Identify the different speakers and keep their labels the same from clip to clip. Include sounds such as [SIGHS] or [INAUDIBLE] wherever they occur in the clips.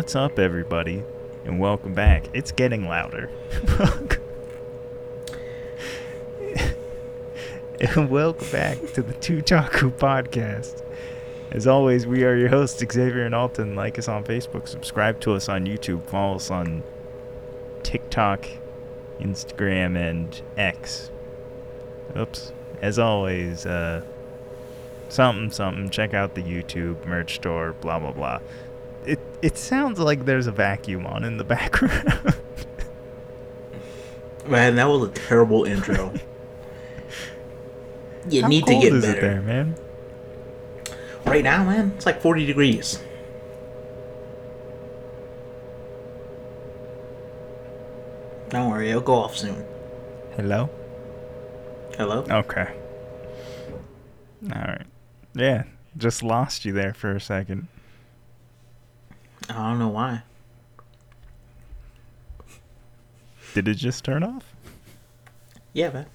Speaker 1: What's up, everybody, and welcome back. It's getting louder. and [LAUGHS] welcome back to the Tootaku podcast. As always, we are your hosts, Xavier and Alton. Like us on Facebook, subscribe to us on YouTube, follow us on TikTok, Instagram, and X. Oops. As always, uh, something, something. Check out the YouTube merch store, blah, blah, blah. It, it sounds like there's a vacuum on in the [LAUGHS] background.
Speaker 2: Man, that was a terrible intro. [LAUGHS] You
Speaker 1: How
Speaker 2: need to get
Speaker 1: is
Speaker 2: better.
Speaker 1: it there, man?
Speaker 2: Right now, man, it's like 40 degrees. Don't worry, it'll go off soon.
Speaker 1: Hello?
Speaker 2: Hello?
Speaker 1: Okay. All right. Yeah, just lost you there for a second.
Speaker 2: I don't know why.
Speaker 1: Did it just turn off?
Speaker 2: Yeah, man.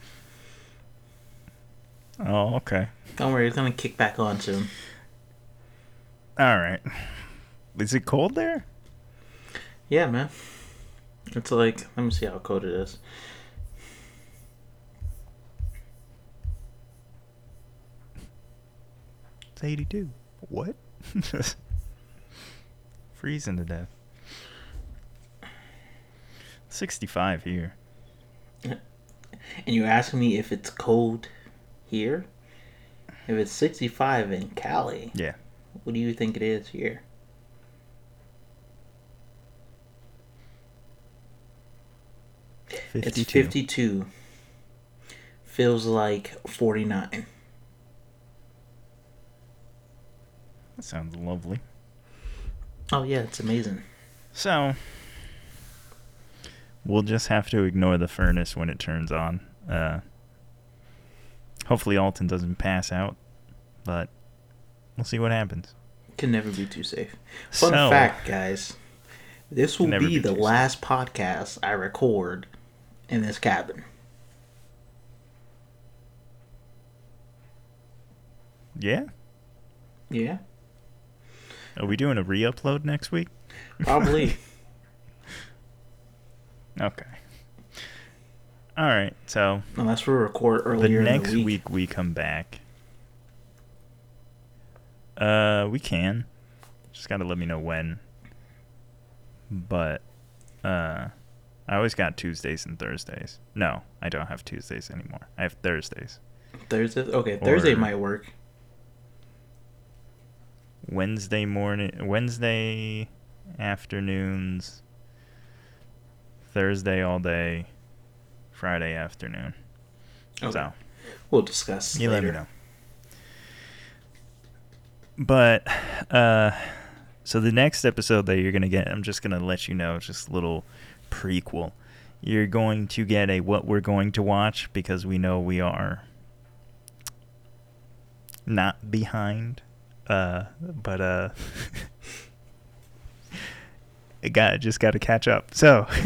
Speaker 1: Oh, okay.
Speaker 2: Don't worry, it's gonna kick back on soon.
Speaker 1: All right. Is it cold there?
Speaker 2: Yeah, man. It's like, let me see how cold it is.
Speaker 1: It's 82. What? [LAUGHS] Freezing to death. 65 here.
Speaker 2: And you're asking me if it's cold here? If it's 65 in Cali,
Speaker 1: Yeah.
Speaker 2: what do you think it is here? It's
Speaker 1: 52.
Speaker 2: 52. Feels like 49.
Speaker 1: That sounds lovely.
Speaker 2: Oh, yeah, it's amazing.
Speaker 1: So, we'll just have to ignore the furnace when it turns on. Uh, hopefully, Alton doesn't pass out, but we'll see what happens.
Speaker 2: Can never be too safe. Fun
Speaker 1: So-
Speaker 2: fact, guys. This will be
Speaker 1: be
Speaker 2: the last podcast I record in this cabin.
Speaker 1: Yeah?
Speaker 2: Yeah,
Speaker 1: Are we doing a re upload next week?
Speaker 2: probably. [LAUGHS]
Speaker 1: Okay. All right. So,
Speaker 2: Unless we record earlier,
Speaker 1: the
Speaker 2: next the
Speaker 1: week. we come back. Uh, we can. Just got to let me know when. But, uh, I always got Tuesdays and Thursdays. No, I don't have Tuesdays anymore. I have Thursdays.
Speaker 2: Thursday. Okay, Thursday
Speaker 1: Or-
Speaker 2: might work.
Speaker 1: Wednesday morning, Wednesday afternoons, Thursday all day, Friday afternoon.
Speaker 2: Okay.
Speaker 1: So,
Speaker 2: We'll discuss.
Speaker 1: you let me know. But, uh, so the next episode that you're going to get, I'm just going to let you know, just a little prequel. You're going to get a what we're going to watch because we know we are not behind. Uh, but, uh, [LAUGHS] it got, just got to catch up. So, [LAUGHS]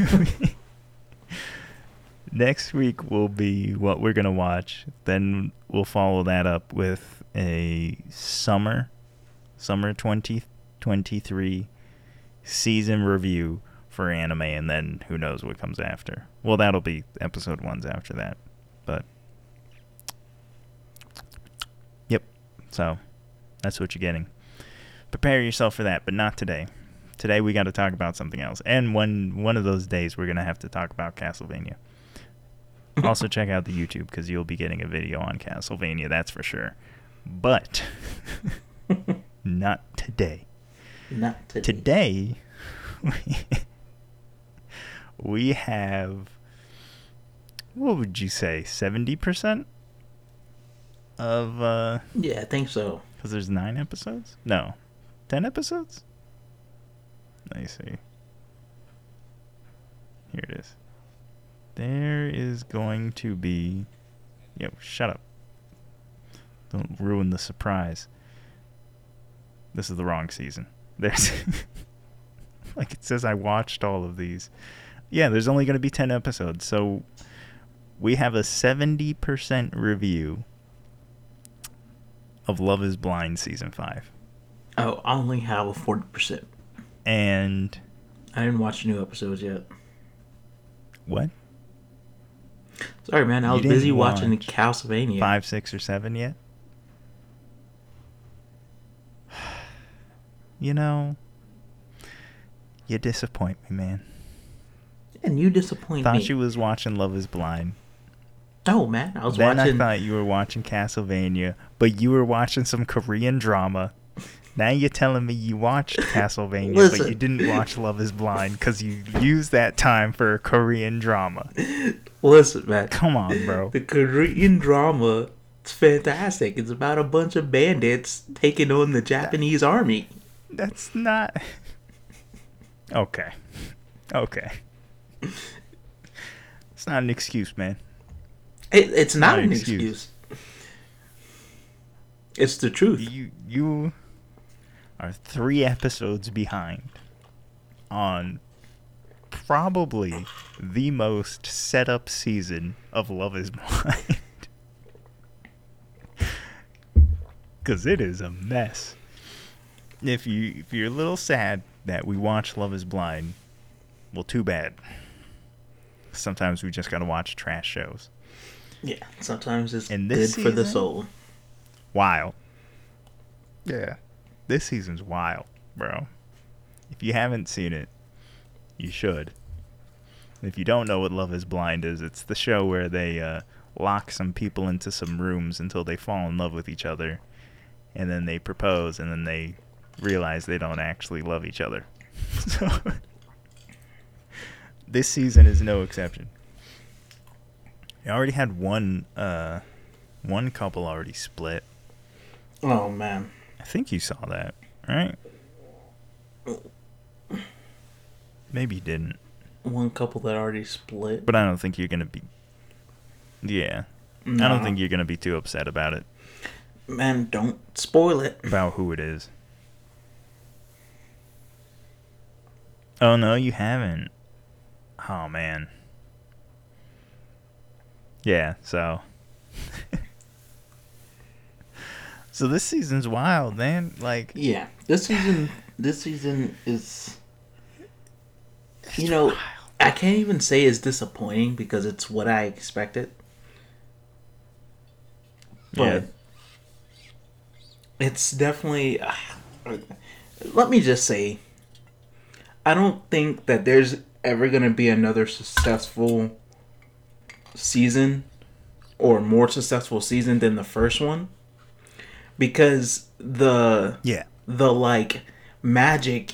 Speaker 1: next week will be what we're gonna watch. Then we'll follow that up with a summer, summer twenty twenty three season review for anime, and then who knows what comes after. Well, that'll be episode ones after that, but yep. So that's what you're getting. Prepare yourself for that, but not today. Today we got to talk about something else, and one one of those days we're gonna have to talk about Castlevania. [LAUGHS] also check out the YouTube because you'll be getting a video on Castlevania, that's for sure. But [LAUGHS] not today.
Speaker 2: Not today.
Speaker 1: Today [LAUGHS] we have what would you say, seventy percent of uh
Speaker 2: Yeah, I think so.
Speaker 1: Because there's nine episodes? No. Ten episodes? Let me see. Here it is. There is going to be. Yo, shut up. Don't ruin the surprise. This is the wrong season. [LAUGHS] There's. like it says I watched all of these. Yeah, there's only going to be 10 episodes. So we have a 70% review of Love is Blind season 5.
Speaker 2: Oh, I only have a forty percent.
Speaker 1: And
Speaker 2: I didn't watch new episodes yet.
Speaker 1: what?
Speaker 2: Sorry, man. I was busy watching
Speaker 1: watch
Speaker 2: Castlevania.
Speaker 1: Five, six, or seven yet? [SIGHS] You know, you disappoint me, man.
Speaker 2: And you disappoint
Speaker 1: Thought
Speaker 2: me.
Speaker 1: you was watching Love Is Blind.
Speaker 2: No, man. I was
Speaker 1: then
Speaker 2: watching.
Speaker 1: I thought you were watching Castlevania, but you were watching some Korean drama. Now you're telling me you watched [LAUGHS] Castlevania, but you didn't watch Love Is Blind because you used that time for a Korean drama.
Speaker 2: Listen, man.
Speaker 1: Come on, bro. [LAUGHS]
Speaker 2: The Korean drama it's fantastic. It's about a bunch of bandits taking on the Japanese army.
Speaker 1: That's not. [LAUGHS] Okay. Okay. It's not an excuse, man.
Speaker 2: It, it's not,
Speaker 1: Not
Speaker 2: an
Speaker 1: an
Speaker 2: excuse.
Speaker 1: excuse.
Speaker 2: It's the truth.
Speaker 1: You you are three episodes behind on probably the most set up season of Love Is [LAUGHS] Blind. Cause it is a mess. If you if you're a little sad that we watch Love Is Blind, well, too bad. Sometimes we just gotta watch trash shows.
Speaker 2: Yeah, sometimes it's
Speaker 1: And this
Speaker 2: good
Speaker 1: this
Speaker 2: for the soul.
Speaker 1: wild. Yeah. This season's wild, bro. If you haven't seen it, you should. If you don't know what Love is Blind is, it's the show where they uh, lock some people into some rooms until they fall in love with each other. And then they propose, and then they realize they don't actually love each other. [LAUGHS] so, [LAUGHS] this season is no exception. I already had one, uh, one couple already split.
Speaker 2: Oh man.
Speaker 1: I think you saw that, right? Maybe you didn't,
Speaker 2: One couple that already split.
Speaker 1: but I don't think you're gonna be. Yeah, I don't think you're gonna be too upset about it,
Speaker 2: Man, don't spoil it.
Speaker 1: about who it is. Oh no, you haven't. Oh man. Yeah, so. [LAUGHS] so this season's wild, man. Like,
Speaker 2: Yeah, this season. This season is. You know,
Speaker 1: wild.
Speaker 2: I can't even say it's disappointing because it's what I expected. But
Speaker 1: Yeah.
Speaker 2: it's definitely. uh, let me just say, I don't think that there's ever going to be another successful season or more successful season than the first one because the
Speaker 1: yeah,
Speaker 2: the like magic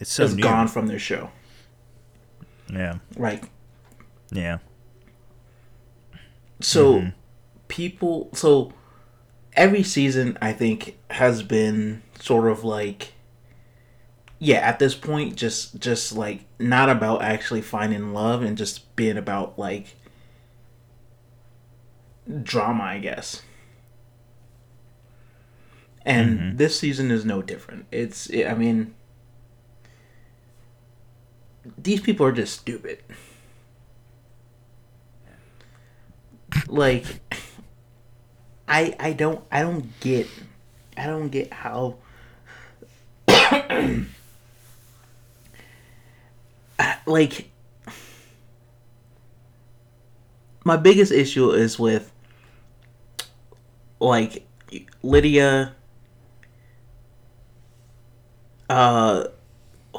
Speaker 1: it's so
Speaker 2: is
Speaker 1: new.
Speaker 2: gone from their show.
Speaker 1: Yeah,
Speaker 2: Like
Speaker 1: yeah.
Speaker 2: so
Speaker 1: Mhm.
Speaker 2: people so every season I think has been sort of like yeah, at this point just just like not about actually finding love and just being about like drama, I guess. And
Speaker 1: Mhm.
Speaker 2: this season is no different. It's I mean these people are just stupid. Like I I don't I don't get I don't get how [COUGHS] like my biggest issue is with like Lydia uh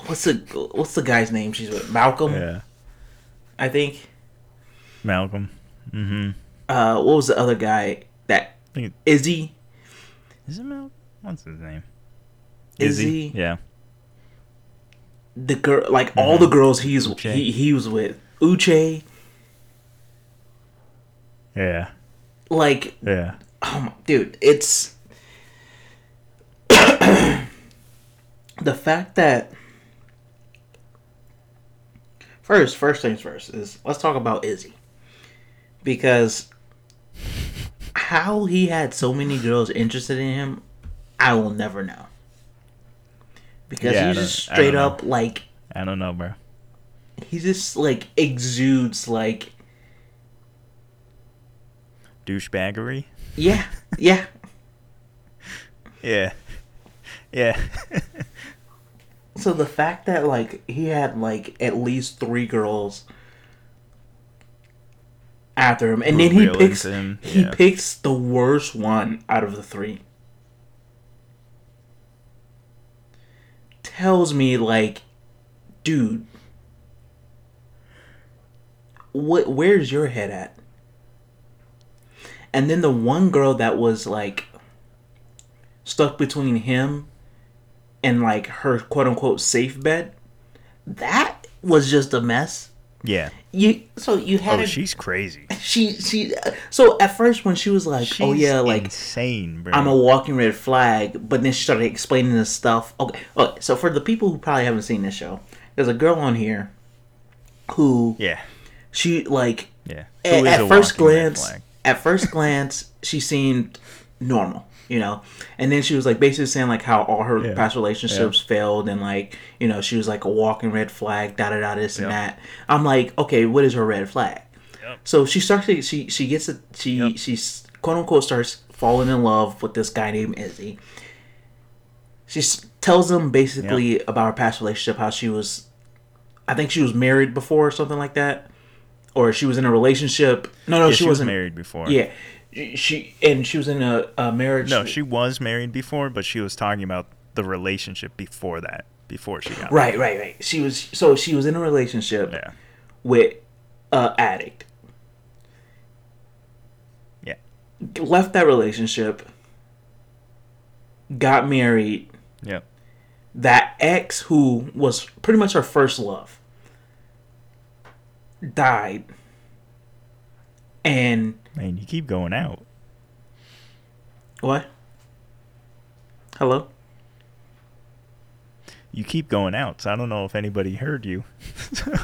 Speaker 2: what's the what's the guy's name she's with Malcolm
Speaker 1: Yeah.
Speaker 2: I think
Speaker 1: Malcolm. Mm-hmm.
Speaker 2: uh what was the other guy that
Speaker 1: think
Speaker 2: Izzy
Speaker 1: is it Malcolm? What's his name?
Speaker 2: Izzy
Speaker 1: Yeah.
Speaker 2: the girl like all the girls he's
Speaker 1: Uche.
Speaker 2: he, he was with Uche
Speaker 1: Yeah.
Speaker 2: like
Speaker 1: Yeah.
Speaker 2: Oh my, dude it's [COUGHS] the fact that first first things first is let's talk about Izzy because how he had so many girls interested in him I will never know because
Speaker 1: Yeah,
Speaker 2: he's just straight
Speaker 1: don't know.
Speaker 2: up like
Speaker 1: I don't know, bro.
Speaker 2: he just like exudes like
Speaker 1: Douchebaggery.
Speaker 2: Yeah yeah
Speaker 1: Yeah. Yeah.
Speaker 2: So the fact that like he had like at least three girls after him, and
Speaker 1: Who
Speaker 2: then he picks
Speaker 1: him,
Speaker 2: he
Speaker 1: yeah.
Speaker 2: picks the worst one out of the three. Tells me like, dude, what? Where's your head at? And then the one girl that was like stuck between him and like her quote unquote safe bet, that was just a mess.
Speaker 1: Yeah.
Speaker 2: You so you had
Speaker 1: Oh,
Speaker 2: a-
Speaker 1: she's crazy.
Speaker 2: she she so at first when she was like oh,
Speaker 1: She's
Speaker 2: oh yeah like
Speaker 1: insane, bro.
Speaker 2: i'm a walking red flag but then she started explaining this stuff okay okay so for the people who probably haven't seen this show there's a girl on here who
Speaker 1: yeah,
Speaker 2: she like
Speaker 1: yeah.
Speaker 2: at,
Speaker 1: Who
Speaker 2: at
Speaker 1: a
Speaker 2: first glance
Speaker 1: flag?
Speaker 2: At first glance she seemed normal you know? And then she was like basically saying like how all her
Speaker 1: Yeah.
Speaker 2: past relationships failed and like you know she was like a walking red flag da da da this and that. I'm like okay what is her red flag?
Speaker 1: Yep.
Speaker 2: so she starts to, she she gets a she
Speaker 1: Yep.
Speaker 2: she's quote unquote starts falling in love with this guy named izzy. She tells him basically about her past relationship how she was i think she was married before or something like that or she was in a relationship no no
Speaker 1: Yeah,
Speaker 2: she,
Speaker 1: she, was
Speaker 2: wasn't
Speaker 1: married before.
Speaker 2: yeah, she and she was in a, a marriage.
Speaker 1: No, she was married before, but she was talking about the relationship before that, before she got
Speaker 2: right, right, right. She was so she was in a relationship
Speaker 1: Yeah.
Speaker 2: with a addict.
Speaker 1: Yeah.
Speaker 2: Left that relationship. Got married.
Speaker 1: Yeah,
Speaker 2: That ex, who was pretty much her first love, died. And
Speaker 1: Man, you keep going out.
Speaker 2: what? Hello.
Speaker 1: You keep going out, so I don't know if anybody heard you.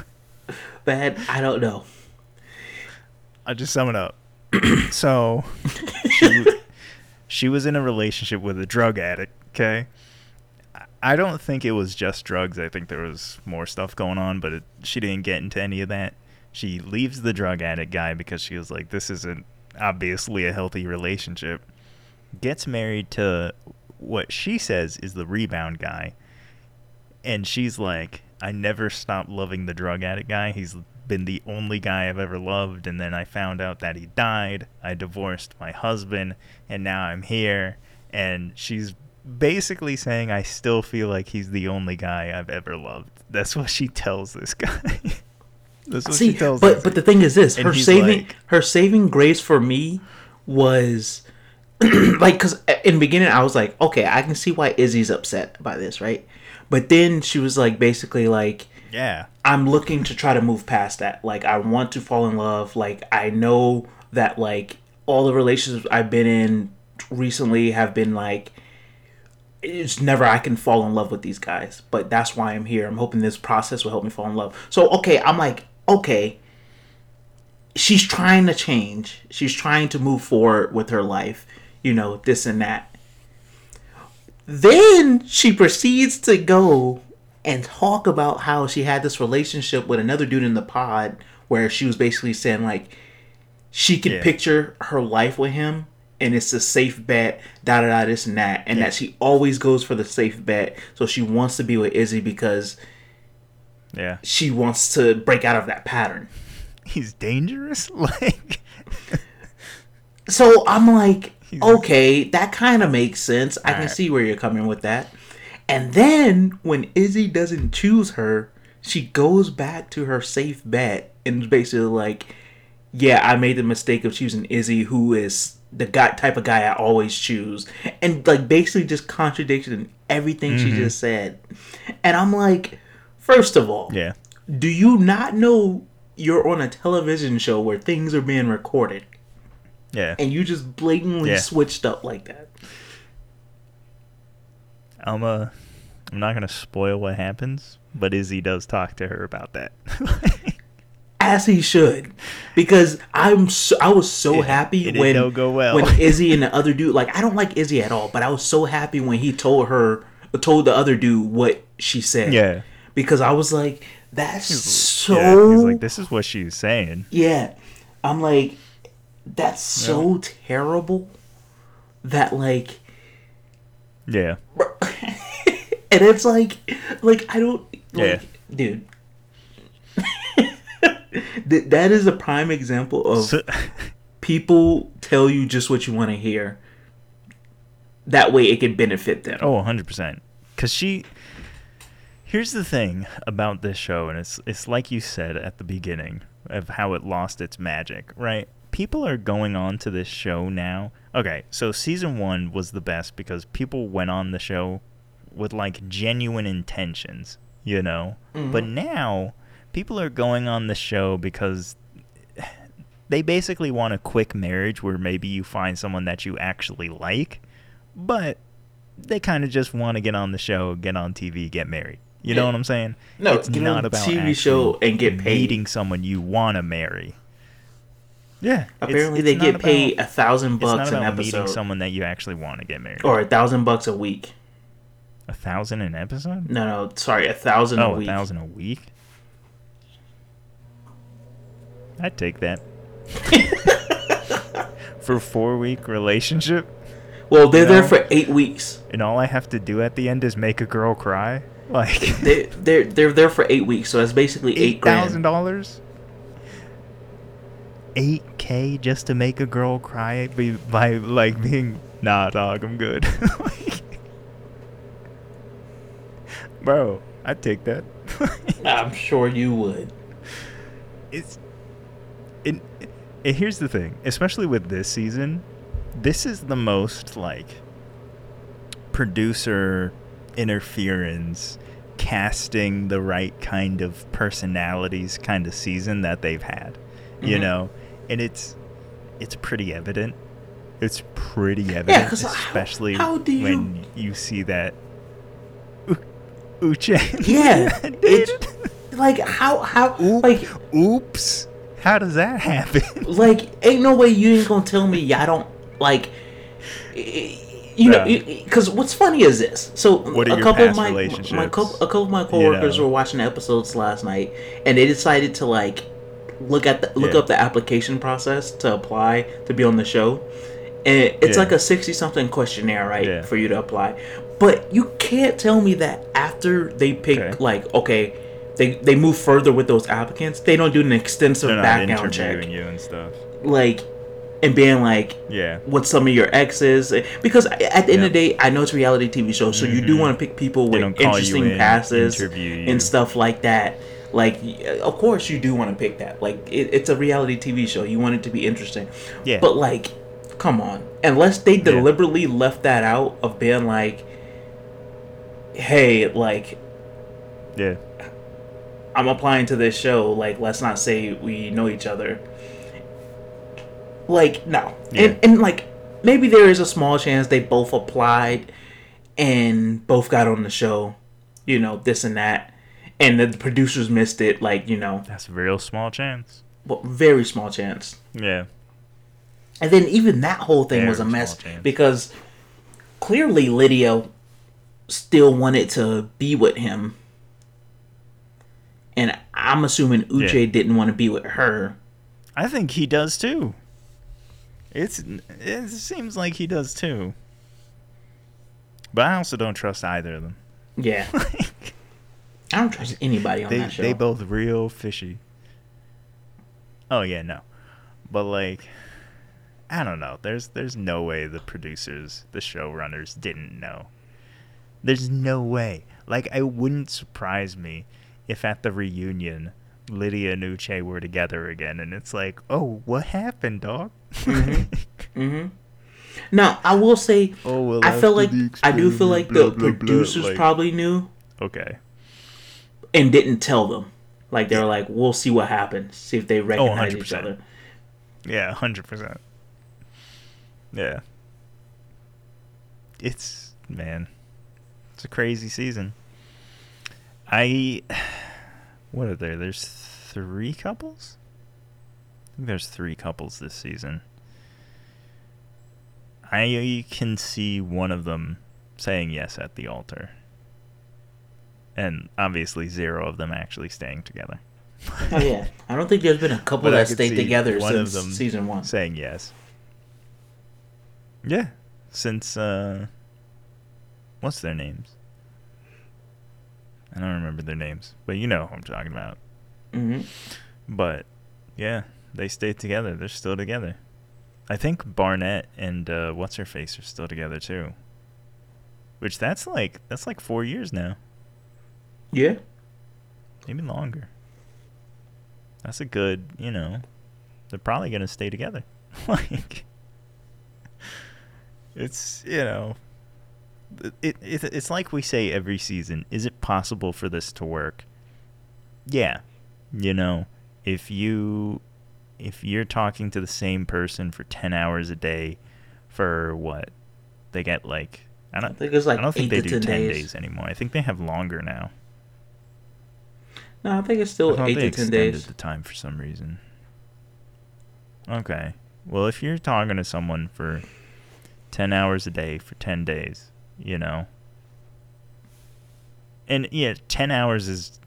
Speaker 1: [LAUGHS]
Speaker 2: Bad. I don't know.
Speaker 1: I'll just sum it up. [CLEARS THROAT] so, she, [LAUGHS] she was in a relationship with a drug addict, okay? I- don't think it was just drugs. I think there was more stuff going on, but it, she didn't get into any of that. She leaves the drug addict guy because she was like, this isn't obviously a healthy relationship. Gets married to what she says is the rebound guy. And she's like, I never stopped loving the drug addict guy. He's been the only guy I've ever loved. And then I found out that he died. I divorced my husband. And now I'm here. And she's basically saying, I still feel like he's the only guy I've ever loved. That's what she tells this guy. [LAUGHS] That's what
Speaker 2: See,
Speaker 1: she tells
Speaker 2: but
Speaker 1: this
Speaker 2: but the thing is this:
Speaker 1: And
Speaker 2: her saving
Speaker 1: like-
Speaker 2: her saving grace for me was [CLEARS THROAT] like because in the beginning I was like, okay, I can see why Izzy's upset by this, right? But then she was like, basically like,
Speaker 1: Yeah.
Speaker 2: I'm looking to try to move past that. Like, I want to fall in love. Like, I know that like all the relationships I've been in recently have been like it's never I can fall in love with these guys, but that's why I'm here. I'm hoping this process will help me fall in love. So okay, I'm like, okay. She's trying to change. She's trying to move forward with her life, you know, this and that. Then she proceeds to go and talk about how she had this relationship with another dude in the pod where she was basically saying like she could
Speaker 1: Yeah.
Speaker 2: picture her life with him and it's a safe bet, da da da this and that, and
Speaker 1: Yeah.
Speaker 2: that she always goes for the safe bet. So she wants to be with Izzy because
Speaker 1: Yeah.
Speaker 2: she wants to break out of that pattern.
Speaker 1: He's dangerous? [LAUGHS] Like.
Speaker 2: So I'm like,
Speaker 1: He's-
Speaker 2: okay, that kind of makes sense. I can
Speaker 1: Alright.
Speaker 2: see where you're coming with that. And then when Izzy doesn't choose her, she goes back to her safe bet and basically like, yeah, I made the mistake of choosing Izzy, who is the guy type of guy I always choose, and like basically just contradicting everything she mm-hmm. just said. And I'm like, first of all,
Speaker 1: Yeah.
Speaker 2: do you not know you're on a television show where things are being recorded?
Speaker 1: Yeah.
Speaker 2: and you just blatantly
Speaker 1: Yeah.
Speaker 2: switched up like that.
Speaker 1: I'm uh, I'm not gonna spoil what happens, but Izzy does talk to her about that. [LAUGHS]
Speaker 2: As he should, because I'm so, I was so
Speaker 1: It-
Speaker 2: happy
Speaker 1: it
Speaker 2: when
Speaker 1: well.
Speaker 2: when [LAUGHS] Izzy and the other dude like I don't like Izzy at all, but I was so happy when he told her told the other dude what she said.
Speaker 1: yeah.
Speaker 2: Because I was like, that's so
Speaker 1: yeah. He's like, this is what she's saying.
Speaker 2: Yeah. I'm like, that's so terrible that like
Speaker 1: Yeah. [LAUGHS]
Speaker 2: and it's like, like I don't, like,
Speaker 1: Yeah.
Speaker 2: dude. [LAUGHS] Th- that is a prime example of
Speaker 1: So- [LAUGHS]
Speaker 2: people tell you just what you want to hear. That way, it can benefit them.
Speaker 1: Oh, 100%. Cuz she Here's the thing about this show and it's it's like you said at the beginning of how it lost its magic, right? People are going on to this show now. Okay, so season 1 was the best because people went on the show with like genuine intentions, you know? Mm-hmm. But now people are going on the show because [SIGHS] they basically want a quick marriage where maybe you find someone that you actually like, but they kind of just want to get on the show, get on TV, get married. You know
Speaker 2: Yeah.
Speaker 1: what I'm saying?
Speaker 2: No,
Speaker 1: it's
Speaker 2: get on
Speaker 1: not
Speaker 2: a
Speaker 1: about
Speaker 2: TV show and get paid.
Speaker 1: meeting someone you want to marry. Yeah,
Speaker 2: Apparently,
Speaker 1: it's
Speaker 2: they get
Speaker 1: about-
Speaker 2: paid a thousand bucks an
Speaker 1: about meeting someone that you actually want to get married.
Speaker 2: or a thousand bucks a week.
Speaker 1: a thousand an episode?
Speaker 2: No, no, sorry, a thousand.
Speaker 1: a oh,
Speaker 2: a week.
Speaker 1: thousand a week. I'd take that. [LAUGHS] For a four week relationship,
Speaker 2: Well, they're
Speaker 1: You
Speaker 2: there for eight weeks.
Speaker 1: and all I have to do at the end is make a girl cry. Like
Speaker 2: They they're they're there for eight weeks, so that's basically eight
Speaker 1: eight thousand dollars. Eight k just to make a girl cry by, by like being nah dog I'm good. [LAUGHS] Like, Bro, I'd take that. [LAUGHS]
Speaker 2: I'm sure you would.
Speaker 1: it's it, it, here's the thing especially with this season this is the most like producer interference casting the right kind of personalities kind of season that they've had you
Speaker 2: Mhm.
Speaker 1: know? And it's it's pretty evident. It's pretty evident
Speaker 2: how-
Speaker 1: especially
Speaker 2: how do you-
Speaker 1: when you see that U- Uche [LAUGHS]
Speaker 2: Yeah, [LAUGHS] it's- Like how how
Speaker 1: Oop-
Speaker 2: like
Speaker 1: oops. How does that [LAUGHS] happen?
Speaker 2: Like ain't no way you ain't gonna tell me y'all don't like eh, you know because what's funny is this so
Speaker 1: What are
Speaker 2: a couple of my, my couple, a couple of my coworkers
Speaker 1: know?
Speaker 2: were watching the episodes last night and they decided to like look at the look
Speaker 1: Yeah.
Speaker 2: up the application process to apply to be on the show and it's
Speaker 1: Yeah.
Speaker 2: like a 60 something questionnaire right
Speaker 1: Yeah.
Speaker 2: for you to apply but you can't tell me that after they pick
Speaker 1: Okay.
Speaker 2: like okay they they move further with those applicants they don't do an extensive
Speaker 1: they're
Speaker 2: background check
Speaker 1: you and stuff
Speaker 2: like and being like
Speaker 1: yeah
Speaker 2: what some of your exes because at the end
Speaker 1: Yeah.
Speaker 2: of the day i know it's a reality tv show so you do
Speaker 1: Mhm.
Speaker 2: want to pick people with
Speaker 1: don't call you
Speaker 2: interesting
Speaker 1: in,
Speaker 2: passes and stuff like that like of course you do want to pick that like it, it's a reality tv show you want it to be interesting
Speaker 1: Yeah.
Speaker 2: but like come on unless they deliberately left that out of being like hey like
Speaker 1: yeah
Speaker 2: I'm applying to this show. Like, let's not say we know each other. Like, no.
Speaker 1: Yeah.
Speaker 2: And, and, like, maybe there is a small chance they both applied and both got on the show, you know, this and that. And the producers missed it, like, you know,
Speaker 1: that's a real small chance
Speaker 2: well, very small chance.
Speaker 1: yeah
Speaker 2: And then even that whole thing was a mess
Speaker 1: chance.
Speaker 2: because clearly Lydia still wanted to be with him. And I'm assuming Uche
Speaker 1: Yeah.
Speaker 2: didn't want to be with her.
Speaker 1: i think he does too it's it seems like he does too. But i also don't trust either of them.
Speaker 2: Yeah. [LAUGHS] I don't trust anybody on
Speaker 1: they,
Speaker 2: that show.
Speaker 1: they both real fishy. Oh yeah no. But like i don't know. There's there's no way the producers the showrunners didn't know. There's no way. Like i wouldn't surprise me if at the reunion lydia and uche were together again and it's like oh what happened dog
Speaker 2: hmm [LAUGHS] Now, I will say,
Speaker 1: oh well
Speaker 2: I feel like I do feel like the
Speaker 1: blah, blah, blah,
Speaker 2: producers
Speaker 1: like-
Speaker 2: probably knew
Speaker 1: okay
Speaker 2: and didn't tell them. Like they were like, "We'll see what happens. See if they recognize each
Speaker 1: 100%.
Speaker 2: other."
Speaker 1: Yeah, hundred percent. Yeah. It's man, it's a crazy season. I, what are there? There's three couples. I think there's three couples this season. I can see one of them saying yes at the altar, and obviously zero of them actually staying together.
Speaker 2: Oh yeah, I don't think there's been a couple [LAUGHS]
Speaker 1: But
Speaker 2: that stayed together
Speaker 1: one of
Speaker 2: since
Speaker 1: them
Speaker 2: season one.
Speaker 1: saying yes. Yeah, since uh, what's their names? I don't remember their names, but you know who I'm talking about.
Speaker 2: hmm
Speaker 1: But yeah, they stayed together. They're still together. I think Barnett and uh, what's her face are still together too. Which that's like that's like four years now,
Speaker 2: Yeah.
Speaker 1: maybe longer. That's a good, you know. They're probably gonna stay together. [LAUGHS] like, it's you know, it, it it's like we say every season. Is it possible for this to work? Yeah, you know, if you if you're talking to the same person for 10 hours a day for what they get like I
Speaker 2: I
Speaker 1: don't
Speaker 2: think it's like
Speaker 1: I don't think they do
Speaker 2: 10
Speaker 1: 10
Speaker 2: days.
Speaker 1: days. anymore. I think they have longer now.
Speaker 2: No, I think it's still
Speaker 1: thought
Speaker 2: eight
Speaker 1: they
Speaker 2: to ten
Speaker 1: extended
Speaker 2: days.
Speaker 1: the time for some reason. Okay. Well, if you're talking to someone for 10 hours a day for 10 days, you know. And yeah, 10 hours is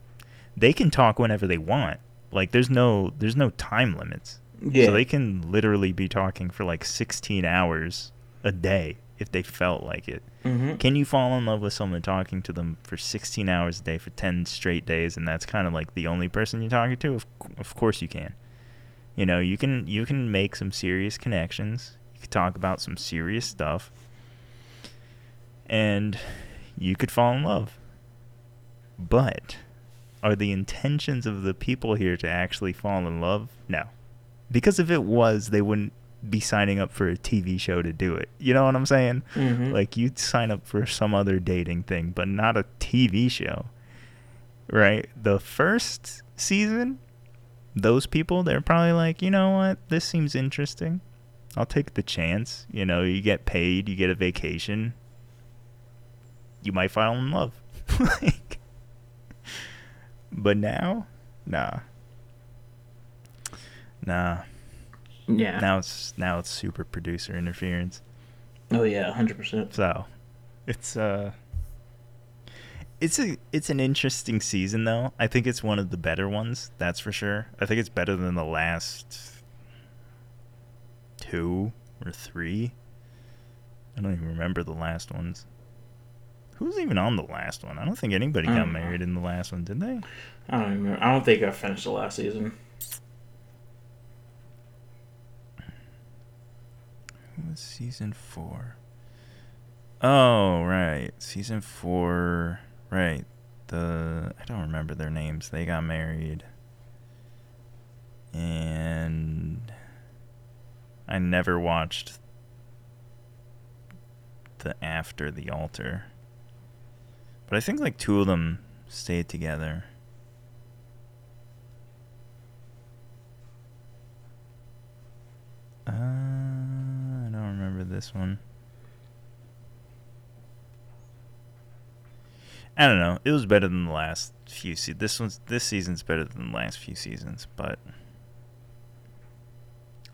Speaker 1: they can talk whenever they want. Like there's no there's no time limits.
Speaker 2: Yeah.
Speaker 1: So they can literally be talking for like 16 hours a day if they felt like it.
Speaker 2: hmm
Speaker 1: Can you fall in love with someone talking to them for 16 hours a day for 10 straight days and that's kind of like the only person you're talking to? Of, of course you can. You know, you can you can make some serious connections. You can talk about some serious stuff. And you could fall in love. But are the intentions of the people here to actually fall in love? No. Because if it was, they wouldn't be signing up for a TV show to do it. You know what I'm saying?
Speaker 2: hmm
Speaker 1: Like you'd sign up for some other dating thing, but not a TV show. Right? The first season, those people, they're probably like, you know what, this seems interesting. I'll take the chance. You know, you get paid, you get a vacation. You might fall in love. [LAUGHS] like But now, nah. Nah.
Speaker 2: yeah.
Speaker 1: Now it's now it's super producer interference.
Speaker 2: Oh yeah, hundred percent.
Speaker 1: So, it's uh it's a it's an interesting season though. I think it's one of the better ones, that's for sure. I think it's better than the last two or three. I don't even remember the last ones. Who's even on the last one? I don't think anybody got
Speaker 2: know.
Speaker 1: married in the last one, did they?
Speaker 2: I don't. Remember. I don't think I finished the last season.
Speaker 1: Who was season four? Oh, right. Season four. Right. The. I don't remember their names. They got married. And. I never watched the After the Altar. But I think like two of them stayed together. Uh, I don't remember this one. I don't know. It was better than the last few se- This one's this season's better than the last few seasons, but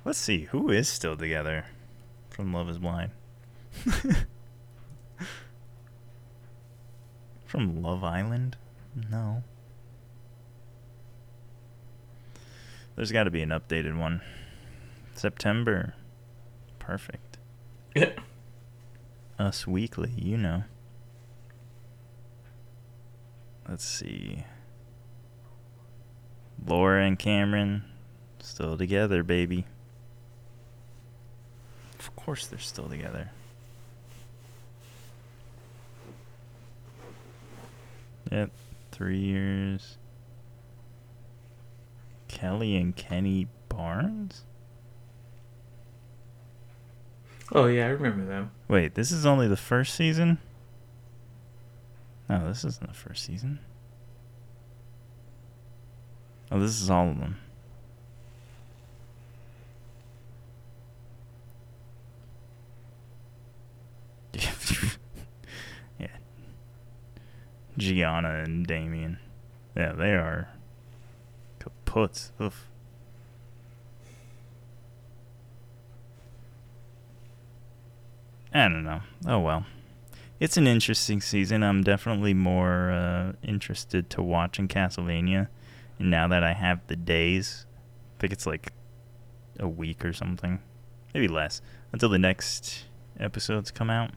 Speaker 1: let's see who is still together from Love Is Blind. [LAUGHS] from Love Island? No. There's got to be an updated one. September. Perfect. [LAUGHS] Us Weekly, you know. Let's see. Laura and Cameron still together, baby. Of course they're still together. Yep, three years. Kelly and Kenny Barnes?
Speaker 2: Oh yeah, I remember them.
Speaker 1: Wait, this is only the first season? No, this isn't the first season. Oh, this is all of them. yeah. Gianna and Damien. Yeah, they are kaputs. Oof. I don't know. Oh well. It's an interesting season. I'm definitely more uh, interested to watching Castlevania. And now that I have the days, I think it's like a week or something, maybe less, until the next episodes come out.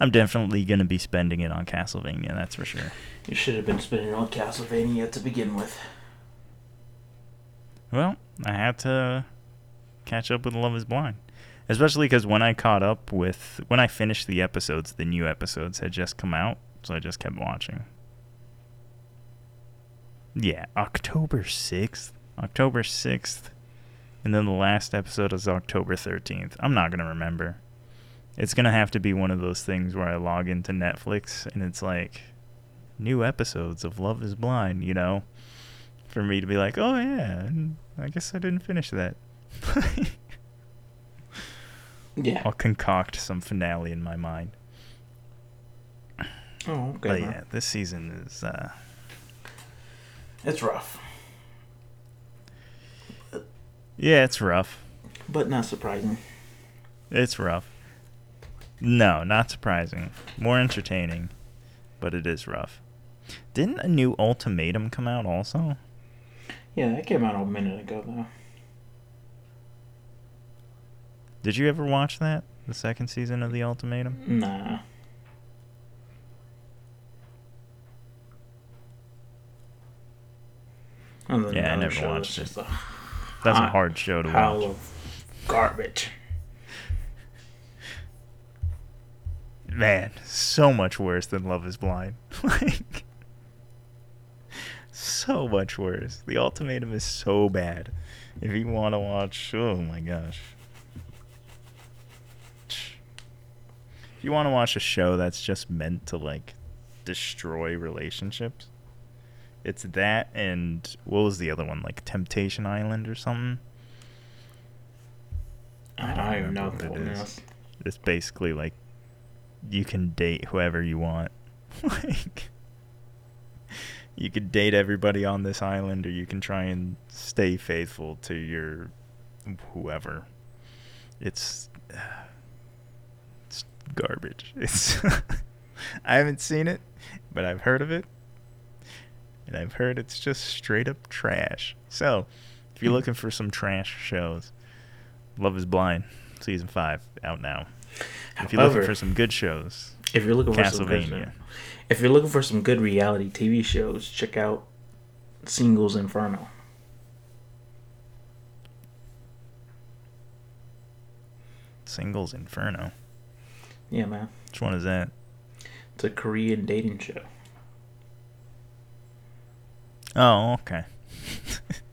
Speaker 1: I'm definitely gonna be spending it on Castlevania. That's for sure.
Speaker 2: You should have been spending it on Castlevania to begin with.
Speaker 1: Well, I had to catch up with Love Is Blind, especially because when I caught up with when I finished the episodes, the new episodes had just come out, so I just kept watching. Yeah, October sixth, October sixth, and then the last episode is October thirteenth. I'm not gonna remember. It's gonna have to be one of those things where I log into Netflix and it's like new episodes of Love Is Blind, you know, for me to be like, oh yeah, I guess I didn't finish that. [LAUGHS]
Speaker 2: Yeah.
Speaker 1: I'll concoct some finale in my mind.
Speaker 2: Oh, okay.
Speaker 1: But
Speaker 2: man.
Speaker 1: yeah, this season is uh
Speaker 2: It's rough,
Speaker 1: yeah, it's rough.
Speaker 2: but not surprising.
Speaker 1: It's rough. No, not surprising. More entertaining, but it is rough. Didn't a new ultimatum come out also?
Speaker 2: Yeah, that came out a minute ago, though.
Speaker 1: Did you ever watch that? The second season of the ultimatum?
Speaker 2: Nah.
Speaker 1: Yeah, I never watched it. That's a hard show to watch.
Speaker 2: of garbage.
Speaker 1: Man, so much worse than Love is Blind. [LAUGHS] like so much worse. The ultimatum is so bad. If you want to watch, oh my gosh. If you want to watch a show that's just meant to like destroy relationships, it's that and what was the other one? Like Temptation Island or something?
Speaker 2: I
Speaker 1: I
Speaker 2: don't,
Speaker 1: don't
Speaker 2: know what
Speaker 1: it
Speaker 2: is.
Speaker 1: It's basically like you can date whoever you want. [LAUGHS] like you could date everybody on this island or you can try and stay faithful to your whoever. It's it's garbage. [LAUGHS] It's I haven't seen it, but I've heard of it. And I've heard it's just straight up trash. So, if you're [LAUGHS] looking for some trash shows, Love is Blind, season 5 out now. If you're looking for some good shows,
Speaker 2: if you're looking for some good,
Speaker 1: Castlevania.
Speaker 2: if you're looking for some good reality TV shows, check out Singles Inferno.
Speaker 1: Singles Inferno.
Speaker 2: Yeah, man,
Speaker 1: Which one is that?
Speaker 2: it's a Korean dating show.
Speaker 1: Oh, okay.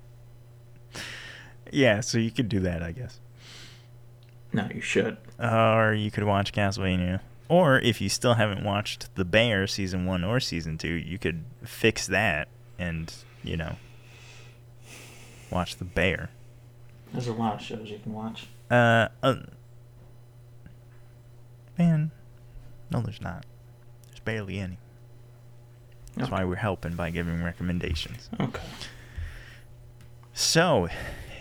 Speaker 1: [LAUGHS] yeah, so you could do that, I guess.
Speaker 2: No, you should.
Speaker 1: Or you could watch Castlevania. Or if you still haven't watched The Bear season one or season two, you could fix that and, you know, watch The Bear.
Speaker 2: There's a lot of shows you can watch.
Speaker 1: Uh, uh man, no, there's not. There's barely any. That's
Speaker 2: Okay.
Speaker 1: why we're helping by giving recommendations.
Speaker 2: Okay.
Speaker 1: So,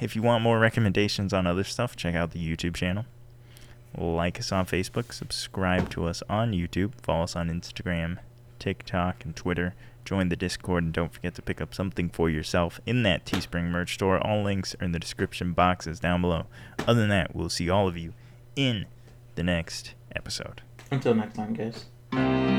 Speaker 1: if you want more recommendations on other stuff, check out the YouTube channel. Like us on Facebook, subscribe to us on YouTube, follow us on Instagram, TikTok, and Twitter. Join the Discord, and don't forget to pick up something for yourself in that Teespring merch store. All links are in the description boxes down below. Other than that, we'll see all of you in the next episode.
Speaker 2: Until next time, guys.